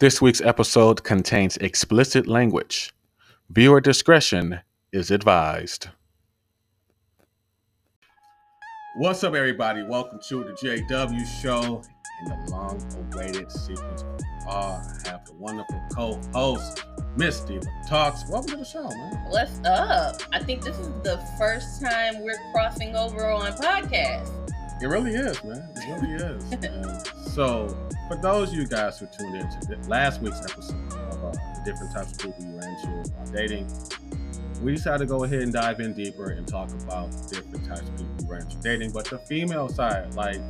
This week's episode contains explicit language. Viewer discretion is advised. What's up, everybody? Welcome to the JW Show in the long awaited sequence. I have the wonderful co host, Miss Diva Talks. Welcome to the show, man. What's up? I think this is the first time we're crossing over on podcast. It really is, man. It really is. So, for those of you guys who tuned in to last week's episode of uh, the different types of people you ran into dating, we decided to go ahead and dive in deeper and talk about different types of people you ran into dating, but the female side, like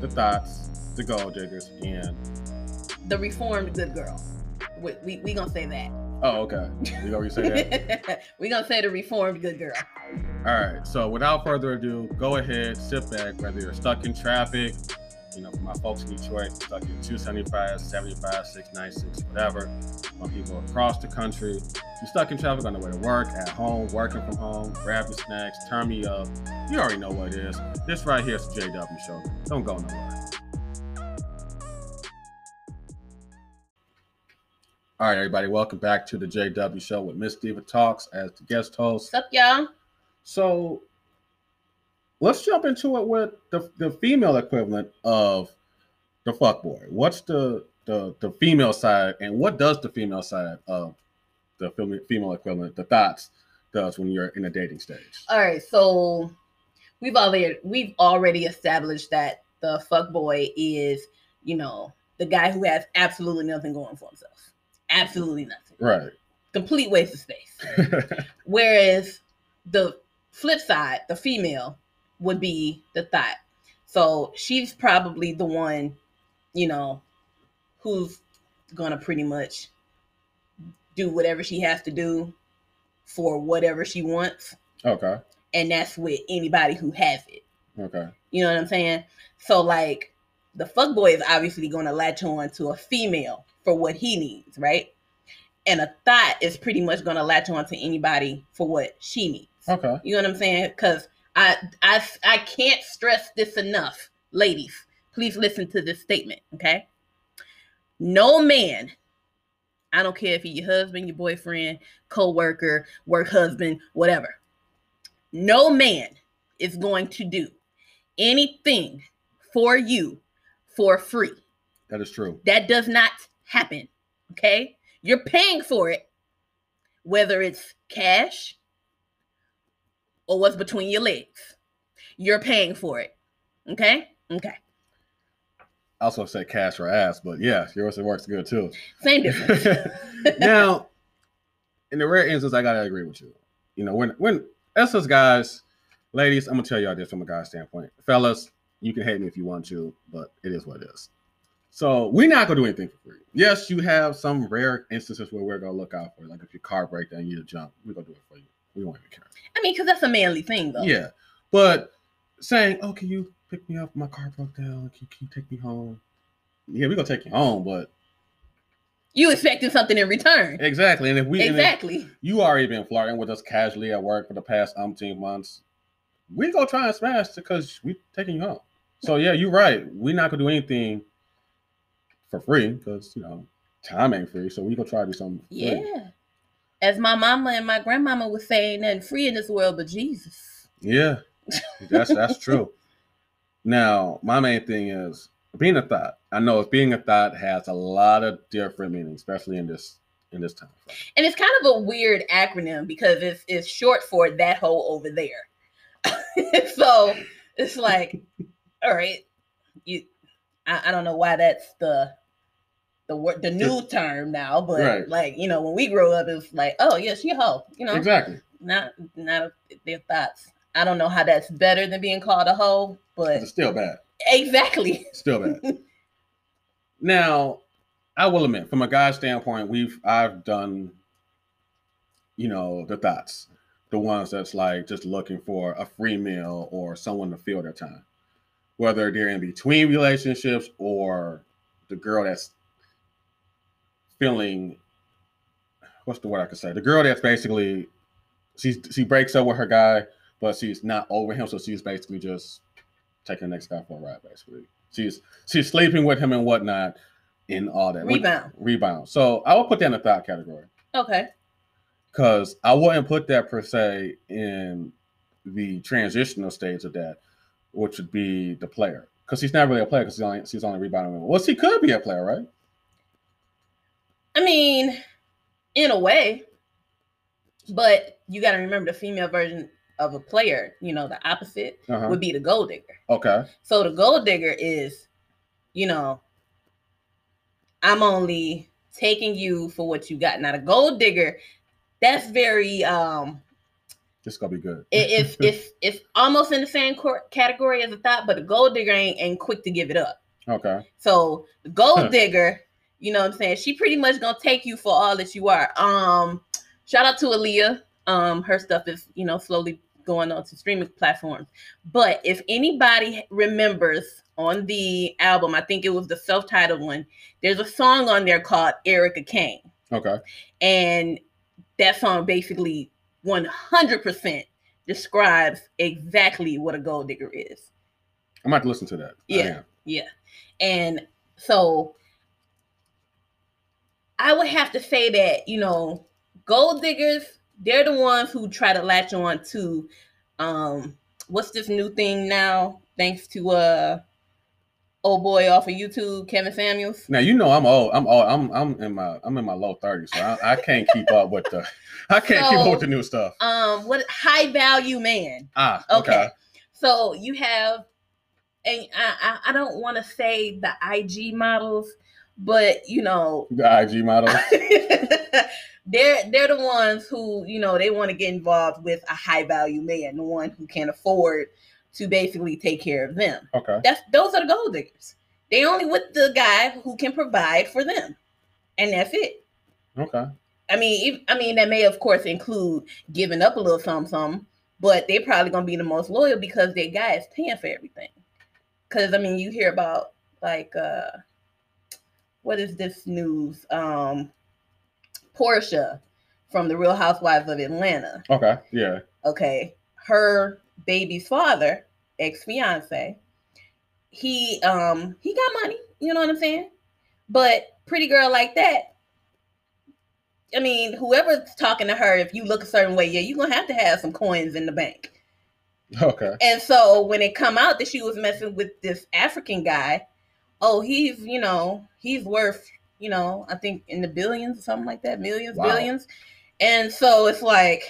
the thoughts, the gold diggers, and The reformed good girl. We, we, we gonna say that. oh, okay, you already say that. we gonna say the reformed good girl. All right. So without further ado, go ahead, sit back, whether you're stuck in traffic, you know, for my folks in Detroit, stuck in 275, 75, 696, whatever. My people across the country, you're stuck in traffic on the way to work, at home, working from home, grab your snacks, turn me up. You already know what it is. This right here is the JW show. Don't go nowhere. All right, everybody, welcome back to the JW show with Miss Diva Talks as the guest host. What's up, y'all? So let's jump into it with the, the female equivalent of the fuckboy. What's the, the the female side, and what does the female side of the female equivalent, the thoughts, does when you're in a dating stage? All right, so we've already we've already established that the fuck boy is, you know, the guy who has absolutely nothing going for himself. Absolutely nothing. Right. Complete waste of space. Whereas the flip side, the female, would be the thought. So she's probably the one, you know, who's gonna pretty much do whatever she has to do for whatever she wants. okay. And that's with anybody who has it. Okay. You know what I'm saying? So like the fuck boy is obviously gonna latch on to a female for what he needs, right? And a thought is pretty much gonna latch on to anybody for what she needs. Okay. You know what I'm saying? Because I I I can't stress this enough, ladies. Please listen to this statement, okay? No man, I don't care if he's your husband, your boyfriend, co-worker, work husband, whatever. No man is going to do anything for you for free. That is true. That does not happen. Okay? You're paying for it, whether it's cash or what's between your legs. You're paying for it. Okay? Okay. I also said cash or ass, but yeah, yours it works good too. Same difference. now, in the rare instance, I gotta agree with you. You know, when when us as guys, ladies, I'm gonna tell y'all this from a guy's standpoint. Fellas, you can hate me if you want to, but it is what it is. So we're not gonna do anything for free. Yes, you have some rare instances where we're gonna look out for, you. like if your car breaks down, you need to jump, we're gonna do it for you. We won't even care. I mean, because that's a manly thing, though. Yeah, but saying, "Oh, can you pick me up? My car broke down. Can, can you take me home?" Yeah, we're gonna take you home, but You expecting something in return. exactly. And if we and if- exactly. you already been flirting with us casually at work for the past umpteen months. We go try and smash because we taking you home. So yeah, you're right. We're not gonna do anything for free because you know time ain't free. So we gonna try to do something. yeah. free. As my mama and my grandmama would say, ain't nothing free in this world but Jesus. Yeah, that's that's true. Now, my main thing is being a thought. I know being a thought has a lot of different meanings, especially in this in this time. frame. And it's kind of a weird acronym because it's it's short for that hole over there. so it's like, all right, you I, I don't know why that's the the word the new term now, but Right. like, you know, when we grow up, it's like, oh yeah, she a hoe. You know, Exactly. not not their thoughts. I don't know how that's better than being called a hoe, but It's still bad. exactly. Still bad. now, I will admit, from a guy's standpoint, we've I've done, you know, the thoughts, the ones that's like just looking for a free meal or someone to fill their time, whether they're in between relationships or the girl that's feeling, what's the word I could say? The girl that's basically she she breaks up with her guy, but she's not over him, so she's basically just taking the next guy for a ride, basically. She's she's sleeping with him and whatnot, in all that Rebound. rebound. So I would put that in the thought category Okay. because I wouldn't put that per se in the transitional stage of that, which would be the player. Because he's not really a player because he's only he's only rebounding. Well, he could be a player, right? I mean, in a way, but you got to remember the female version of a player. You know, the opposite Uh-huh. would be the gold digger. Okay. So the gold digger is, you know, I'm only taking you for what you got. Now the gold digger, that's very um This gonna be good. it, it's it's it's almost in the same category as a thought, but the gold digger ain't, ain't quick to give it up. Okay. So the gold digger, you know what I'm saying? She pretty much gonna take you for all that you are. Um, shout out to Aaliyah. Um, her stuff is you know slowly going on to streaming platforms. But if anybody remembers on the album, I think it was the self-titled one. There's a song on there called Erica Kane, Okay. and that song basically 100% describes exactly what a gold digger is. I'm about to listen to that. Yeah. Yeah. And so I would have to say that, you know, gold diggers, they're the ones who try to latch on to um what's this new thing now, thanks to uh old boy off of YouTube, Kevin Samuels. Now you know I'm old. I'm old. I'm I'm in my I'm in my low 30s, so I, I can't keep up with the I can't keep up with the new stuff. Um what high value man. Ah, Okay. okay. So you have, and I, I, I don't want to say the IG models, but you know, The IG model. they're they're the ones who you know they want to get involved with a high value man, the one who can afford to basically take care of them. Okay. That's those are the gold diggers. They only with the guy who can provide for them, and that's it. Okay. I mean, if, I mean that may of course include giving up a little something, something, but they're probably gonna be the most loyal because their guy is paying for everything. Because I mean, you hear about like uh what is this news? Um Porsha from the Real Housewives of Atlanta. Okay. Yeah. Okay, her baby's father, ex fiance, he um he got money. You know what I'm saying? But pretty girl like that. I mean, whoever's talking to her, if you look a certain way, yeah, you're gonna have to have some coins in the bank. Okay. And so when it come out that she was messing with this African guy, oh, he's you know he's worth you know I think in the billions or something like that, millions, Wow. billions. And so it's like,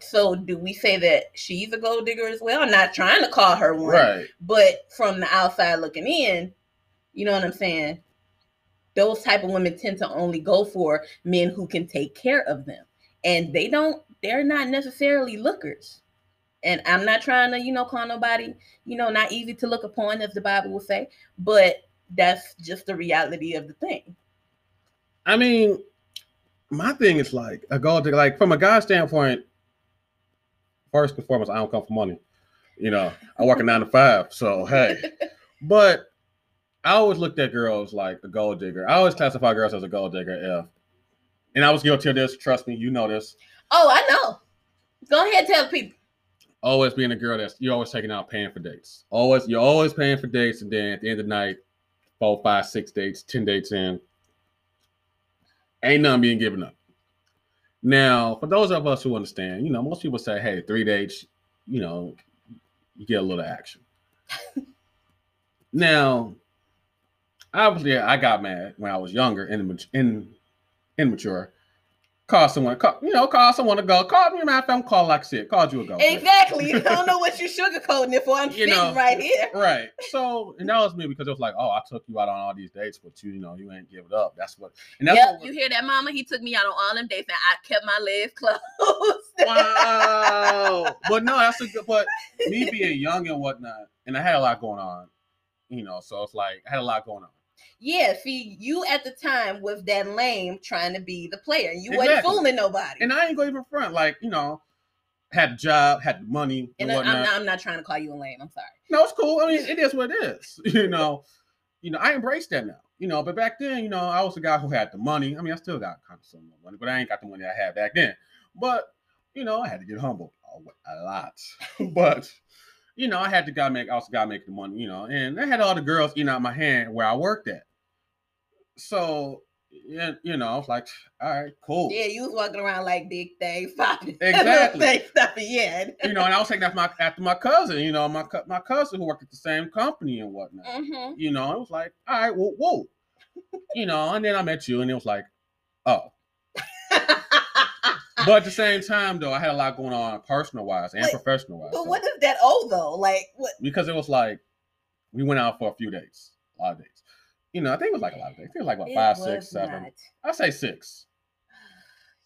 so do we say that she's a gold digger as well? I'm not trying to call her one, Right. but from the outside looking in, you know what I'm saying? Those type of women tend to only go for men who can take care of them. And they don't, they're not necessarily lookers. And I'm not trying to, you know, call nobody, you know, not easy to look upon, as the Bible will say, but that's just the reality of the thing. I mean, my thing is like a gold digger. Like from a guy standpoint, first and foremost, I don't come for money. You know, I work a nine to five, so hey. But I always looked at girls like a gold digger. I always classify girls as a gold digger. If and I was guilty of this. Trust me, you know this. Oh, I know. Go ahead, tell people. Always being a girl that's you're always taking out paying for dates. Always you're always paying for dates, and then at the end of the night, four, five, six dates, ten dates in, ain't nothing being given up. Now, for those of us who understand, you know, most people say, hey, three dates, you know, you get a little action. now, obviously, I got mad when I was younger and in, immature. Call someone, call, you know, call someone to go. Call me, man. I'm calling like I said, called you a go. Exactly. I don't know what you're sugarcoating it for. I'm You sitting know. right here. Right. So, and that was me because it was like, oh, I took you out on all these dates, but you, you know, you ain't give it up. That's what. And that's Yep, what you hear that, Mama? He took me out on all them dates, and I kept my legs closed. wow. but no, that's a good. But me being young and whatnot, and I had a lot going on, you know. So it's like I had a lot going on. Yeah, see, you at the time was that lame trying to be the player. You wasn't fooling nobody. And I ain't going even front. Like you know, had a job, had the money and, And. I'm not, I'm not trying to call you a lame. I'm sorry. No, it's cool. I mean, it is what it is. You know, you know, I embrace that now. You know, but back then, you know, I was the guy who had the money. I mean, I still got kind of some money, but I ain't got the money I had back then. But you know, I had to get humbled a- a lot. but you know, I had to guy make. I was the guy making the money. You know, and I had all the girls eating out my hand where I worked at. so yeah, you know, I was like, all right, cool. Yeah, you was walking around like big things popping. Exactly. stopping. Yeah. You know, and I was taking after my after my cousin, you know, my my cousin who worked at the same company and whatnot. hmm You know, I was like, all right, well, whoa. you know, and then I met you, and it was like, oh. But at the same time, though, I had a lot going on personal wise and professional wise. but what is that? Oh, though, like what? because it was like we went out for a few days, a lot of days. You know, I think it was like a lot of days. I think it was like what It five, six, seven. I say six.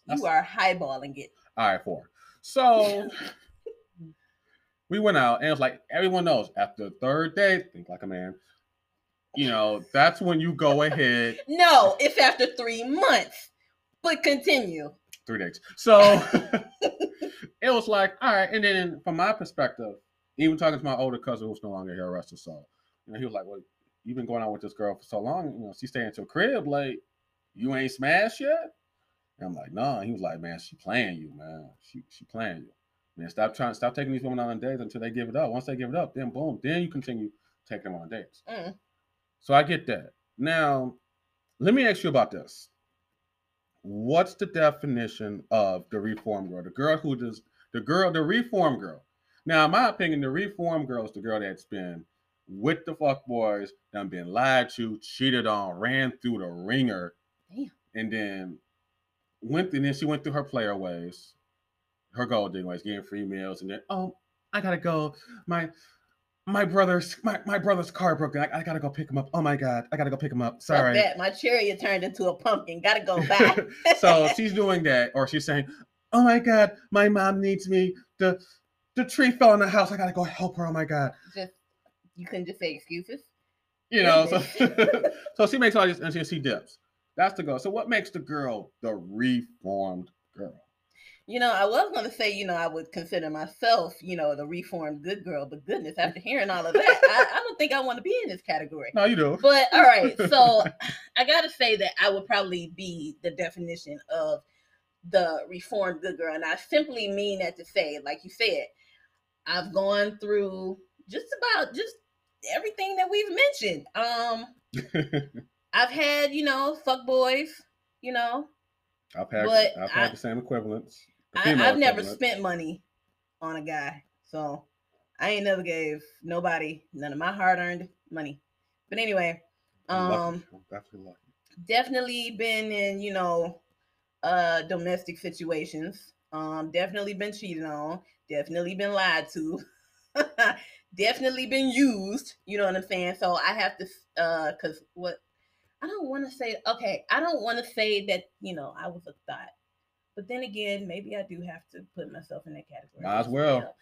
You are highballing it. All right, four. So we went out, and it was like everyone knows after the third day, think like a man. You know, that's when you go ahead. No, it's after three months. But continue. Three days. So it was like, all right. And then from my perspective, even talking to my older cousin who's no longer here, arrested, so you know, he was like, "Well, you've been going out with this girl for so long. You know, she's staying to a crib. Like, you ain't smashed yet." And I'm like, "No." He was like, "Man, she playing you, man. She she playing you. Man, stop trying. Stop taking these women out on dates until they give it up. Once they give it up, then boom, then you continue taking them on dates." Mm. So I get that. Now, let me ask you about this. What's the definition of the reform girl? The girl who does the girl, the reform girl. Now, in my opinion, the reform girl is the girl that's been with the fuck boys, done been lied to, cheated on, ran through the ringer, Damn. and then went and then she went through her player ways, her gold digging ways, getting free meals, and then oh, I gotta go. My my brother's my, my brother's car broke. I, I gotta go pick him up. Oh my god, I gotta go pick him up. Sorry. that. My chariot turned into a pumpkin. Gotta go back. so she's doing that, or she's saying, "Oh my god, my mom needs me. The the tree fell in the house. I gotta go help her. Oh my god." just you couldn't just say excuses. You know, so so she makes all these and she, she dips. That's the goal. So what makes the girl the reformed girl? You know, I was gonna say, you know, I would consider myself, you know, the reformed good girl, but goodness, after hearing all of that, I, I don't think I want to be in this category. No, you don't. But all right, so I gotta say that I would probably be the definition of the reformed good girl, and I simply mean that to say, like you said, I've gone through just about just everything that we've mentioned. Um, I've had, you know, fuck boys, you know, I've had But I've I- had the same equivalents. The I, female I've never equivalent. spent money on a guy, so I ain't never gave nobody none of my hard earned money. But anyway, um, definitely definitely been in you know uh domestic situations. Um, definitely been cheated on. Definitely been lied to. definitely been used. You know what I'm saying? So I have to uh, cause what I don't want to say. Okay, I don't want to say that you know I was a thought. But then again, maybe I do have to put myself in that category. Might as well.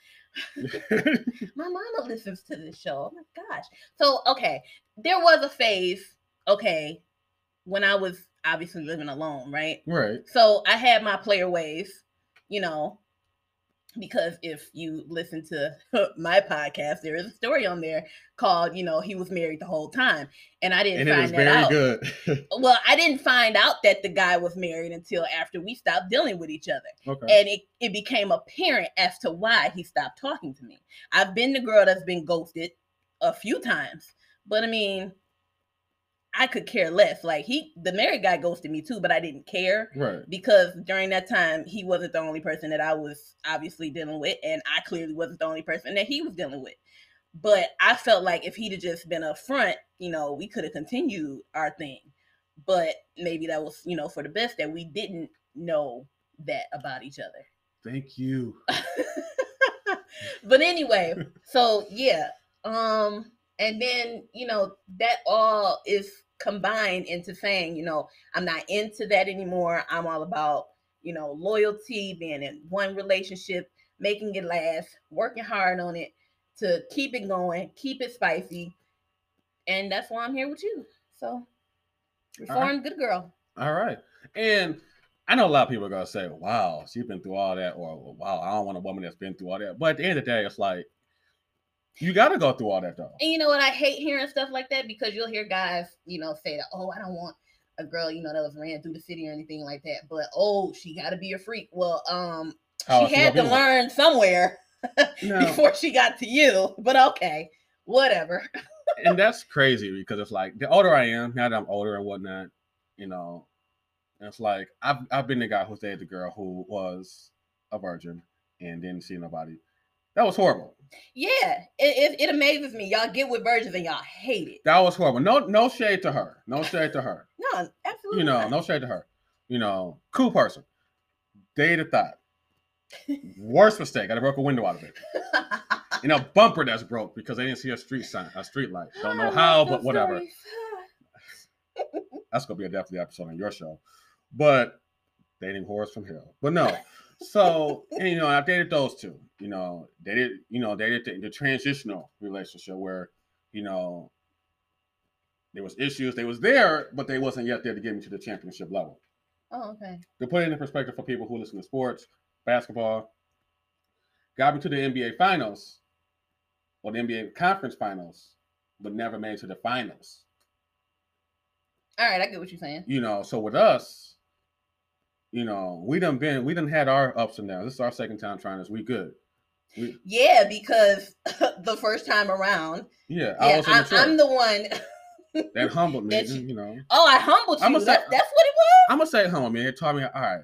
My mama listens to this show. Oh my gosh. So, okay, there was a phase, okay, when I was obviously living alone, right? right. So I had my player ways, you know, because if you listen to my podcast, there is a story on there called, you know, he was married the whole time. And I didn't And find that very out. good. Well, I didn't find out that the guy was married until after we stopped dealing with each other okay. and it, it became apparent as to why he stopped talking to me. I've been the girl that's been ghosted a few times, but I mean, I could care less. Like he, the married guy ghosted me too, but I didn't care right. because during that time he wasn't the only person that I was obviously dealing with, and I clearly wasn't the only person that he was dealing with. But I felt like if he'd have just been upfront, you know, we could have continued our thing. But maybe that was, you know, for the best that we didn't know that about each other. Thank you. but anyway, so yeah. Um, and then you know, that all is combined into saying, you know, I'm not into that anymore. I'm all about, you know, loyalty, being in one relationship, making it last, working hard on it to keep it going, keep it spicy. And that's why I'm here with you. So reformed good girl. All right. And I know a lot of people are gonna say, "Wow, she's been through all that," or "Wow, I don't want a woman that's been through all that." But at the end of the day, it's like you got to go through all that though. And you know what? I hate hearing stuff like that because you'll hear guys, you know, say that, oh, I don't want a girl, you know, that was ran through the city or anything like that. But oh, she got to be a freak. Well, um, How she you had to gonna one? learn somewhere No. before she got to you. But okay, whatever. and that's crazy because it's like the older I am, now that I'm older and whatnot, you know, it's like I've I've been the guy who dated the girl who was a virgin and didn't see nobody. That was horrible. Yeah, it, it, it amazes me. Y'all get with virgins and y'all hate it. That was horrible. No no shade to her. No shade to her. No, absolutely. You know, not. no shade to her. You know, cool person. Dated thought. Worst mistake. I broke a window out of it. You know, bumper that's broke because they didn't see a street sign, a street light. Don't know how, but whatever. That's gonna be a definitely episode on your show. But dating horrors from hell. But no. So and, you know, I've dated those two. You know, they did. you know, dated the, the transitional relationship where, you know, there was issues. They was there, but they wasn't yet there to get me to the championship level. Oh, okay. To put it in perspective for people who listen to sports, basketball, got me to the NBA finals or the NBA conference finals, but never made it to the finals. All right, I get what you're saying. you know, so with us, you know, we done been, we done had our ups and downs. This is our second time trying this. We good. We, Yeah, because the first time around, yeah, I yeah, immature. I'm the one. that humbled me. that you- you know, Oh, I humbled you. Say- That, that's what it was. I'm gonna say it humbled me. It taught me, all right,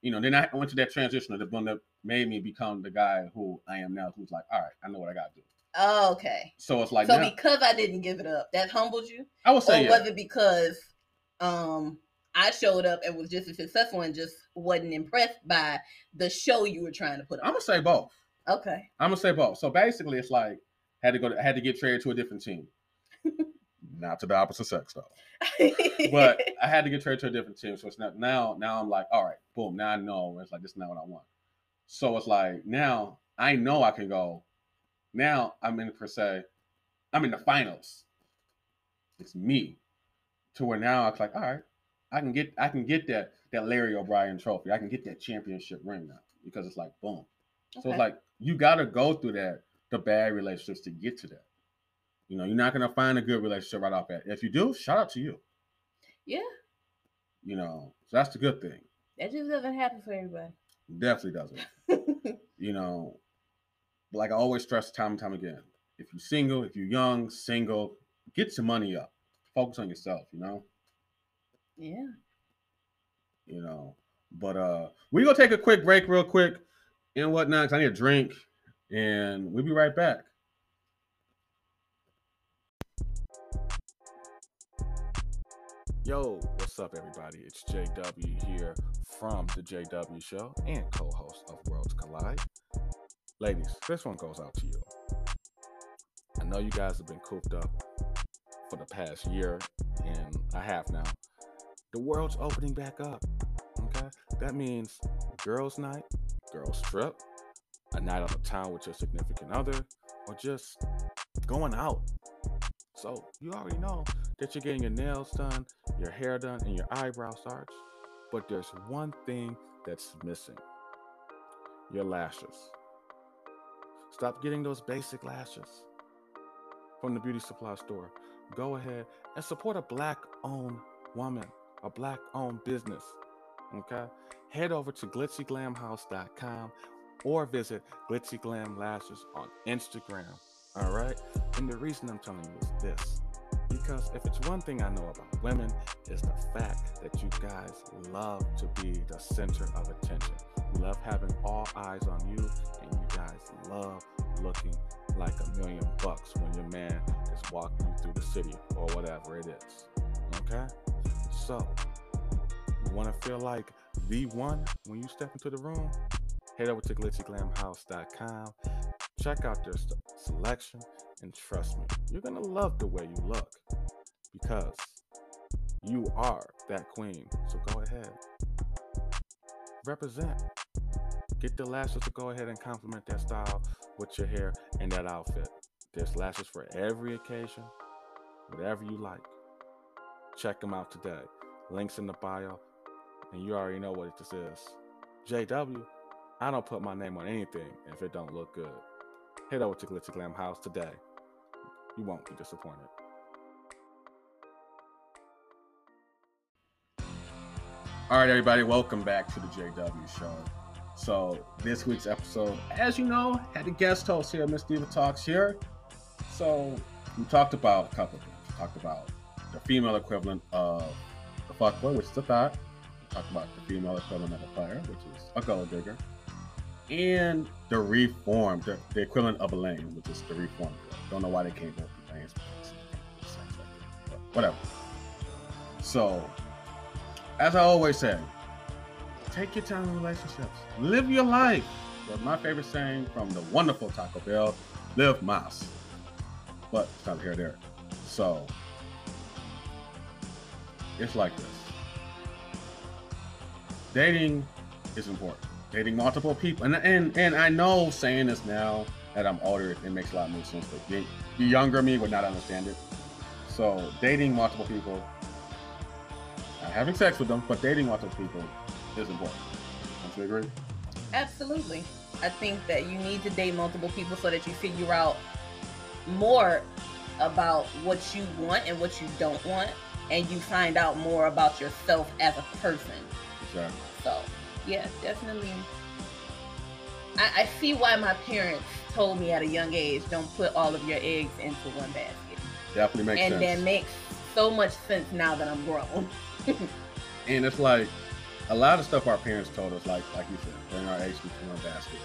you know. Then I went to that transition of the one that made me become the guy who I am now. Who's like, all right, I know what I gotta do. Oh, okay. So it's like, so now, because I didn't give it up, that humbled you, I would or say, yeah. was it because um I showed up and was just as successful and just wasn't impressed by the show you were trying to put I'm gonna say both. Okay. I'm gonna say both. So basically, it's like had to go, to, had to get traded to a different team. Not to the opposite sex though. but I had to get traded to a different team. So it's not now. Now I'm like, all right, boom. Now I know it's like this is not what I want. So it's like now I know I can go. Now I'm in per se. I'm in the finals. It's me. To where now it's like, all right, I can get I can get that that Larry O'Brien trophy. I can get that championship ring now because it's like boom. So it's like you got to go through that the bad relationships to get to that. You know, you're not gonna find a good relationship right off that. If you do, shout out to you. yeah, You know, so that's the good thing. that just doesn't happen for everybody. Definitely doesn't. You know, like I always stress time and time again. If you're single, if you're young, single, get your money up. Focus on yourself, you know? Yeah. You know. But uh we gonna take a quick break real quick and whatnot, 'cause I need a drink. And we'll be right back. Yo, what's up, everybody? It's JW here from the JW Show and co host of Worlds Collide. Ladies, this one goes out to you. I know you guys have been cooped up for the past year and a half now. The world's opening back up. Okay? That means girls' night, girls' trip, a night out of town with your significant other, or just going out. So you already know that you're getting your nails done, your hair done, and your eyebrows arched. But there's one thing that's missing your lashes. Stop getting those basic lashes from the beauty supply store. Go ahead and support a black owned woman, a black owned business. Okay? Head over to glitzyglamhouse.com or visit Glitzy Glam Lashes on Instagram. All right? And the reason I'm telling you is this because if it's one thing I know about women, is the fact that you guys love to be the center of attention. You love having all eyes on you, and you guys love looking like a million bucks when your man is walking you through the city or whatever it is. Okay? So, you want to feel like the one when you step into the room? Head over to glitzyglamhouse.com. Check out their st- selection, and trust me, you're going to love the way you look because you are that queen. So go ahead. Represent. Get the lashes to go ahead and complement that style with your hair and that outfit. There's lashes for every occasion, whatever you like. Check them out today. Links in the bio, and you already know what this is. JW, I don't put my name on anything if it don't look good. Head over to Glitzy Glam House today. You won't be disappointed. All right, everybody, welcome back to the JW Show. So this week's episode, as you know, had a guest host here, Miss Diva Talks here. So we talked about a couple things. We talked about the female equivalent of fuckboy, which is a thought. Talk about the female equivalent of a player, which is a gold digger. And the reformed, the, the equivalent of a lane, which is the reformed. Don't know why they can't both be lanes. But whatever. So, as I always say, take your time in relationships. Live your life. But my favorite saying from the wonderful Taco Bell, live mas. But it's not here there. So it's like this. Dating is important. Dating multiple people. And and and I know saying this now that I'm older, it makes a lot more sense. But the, younger me would not understand it. So dating multiple people, not having sex with them, but dating multiple people is important. Don't you agree? Absolutely. I think that you need to date multiple people so that you figure out more about what you want and what you don't want, and you find out more about yourself as a person. Exactly. So, yeah, definitely. I, I see why my parents told me at a young age, don't put all of your eggs into one basket. Definitely makes and sense. And that makes so much sense now that I'm grown. and it's like a lot of stuff our parents told us, like like you said, bring our eggs into one basket.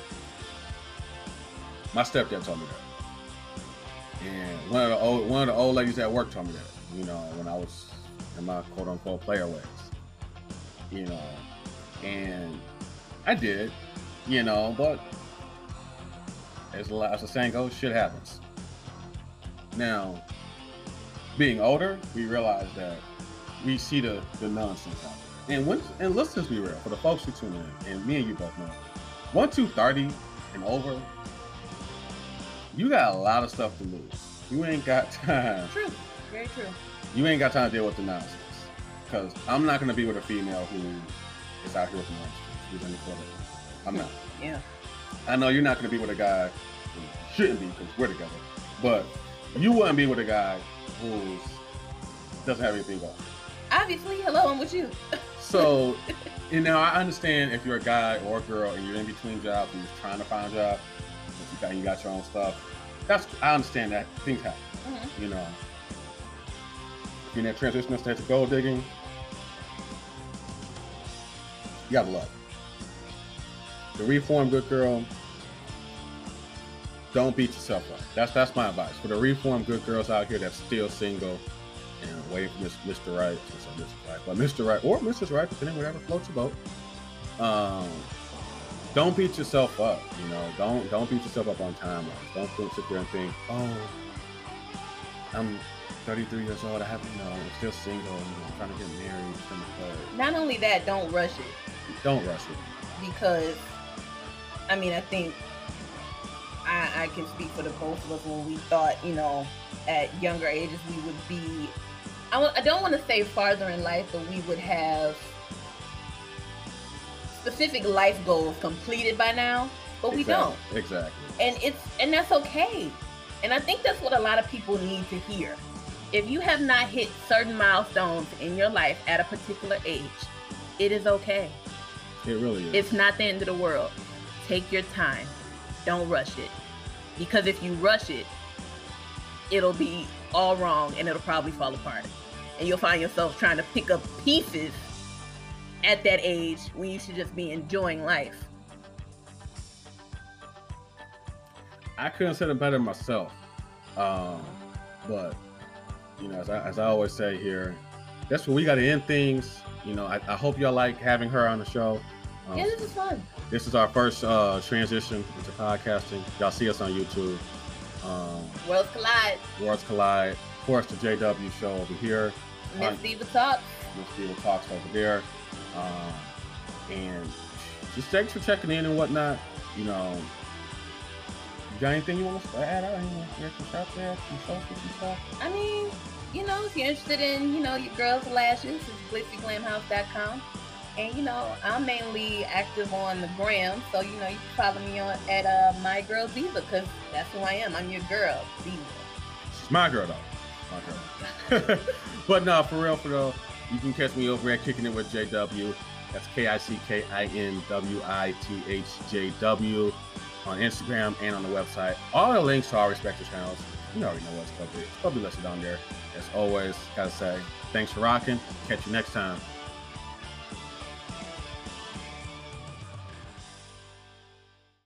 My stepdad told me that, and one of the old one of the old ladies at work told me that. You know, when I was my quote unquote player ways. You know, and I did. You know, but as as the saying goes, shit happens. Now, being older, we realize that we see the, the nonsense out there. And when and let's just be real, for the folks who tune in, and me and you both know, once you 30 and over, you got a lot of stuff to lose. You ain't got time. true. Very true. You ain't got time to deal with the nonsense. Because I'm not gonna be with a female who is out here with nonsense, who's in the club. I'm not. Yeah. I know you're not gonna be with a guy who shouldn't be because we're together. But you wouldn't be with a guy who doesn't have anything going. Obviously, hello, I'm with you. So, you know, I understand if you're a guy or a girl and you're in between jobs and you're trying to find a job, you got you got your own stuff. That's I understand that things happen. Mhm. You know, you're that transitional stage of gold digging, you gotta love. The reformed good girl. Don't beat yourself up. That's that's my advice for the reformed good girls out here that's still single and for Miss- Mr. Right. Mr. Right, but Mr. Right or Mrs. Right, depending whatever floats your boat. Um, don't beat yourself up. You know, don't don't beat yourself up on timelines. Don't sit there and think, oh, I'm 33 years old. I haven't, you know, I'm still single. You know, I'm trying to get married. Still in the club." Not only that, don't rush it Don't rush it. because, I mean, I think I, I can speak for the both of us when we thought, you know, at younger ages we would be. I w- I don't want to say farther in life, but we would have specific life goals completed by now, but we don't. Exactly. Exactly. and it's and that's okay and i think that's what a lot of people need to hear if you have not hit certain milestones in your life at a particular age it is okay. It really is. it's not the end of the world. Take your time. Don't rush it. Because if you rush it it'll be all wrong and it'll probably fall apart. And you'll find yourself trying to pick up pieces at that age when you should just be enjoying life. I couldn't said it better myself. Um, but you know, as I, as I always say here, that's where we got to end things. You know, I, I hope y'all like having her on the show. Um, yeah this is fun This is our first uh, transition into podcasting. Y'all see us on YouTube. Um, worlds collide Worlds Collide. Of course, the JW show over here. miss Fun. diva talks Miss Diva Talks over there. Um, and just thanks for checking in and whatnot. You know, you got anything you want to add out? You want to get some shots there? Some socials and stuff? I mean, you know, if you're interested in, you know, your girls' lashes, it's glitzyglamhouse.com. And you know, I'm mainly active on the gram, so you know, you can follow me on at uh, my girl Diva, because that's who I am. I'm your girl, Diva. She's my girl, though. My girl. but no, for real, for real, you can catch me over at Kicking It with JW. That's K I C K I N W I T H J W on Instagram and on the website. All the links to our respective channels you already know what's be. It's to listed on there. As always, gotta say, thanks for rocking. Catch you next time.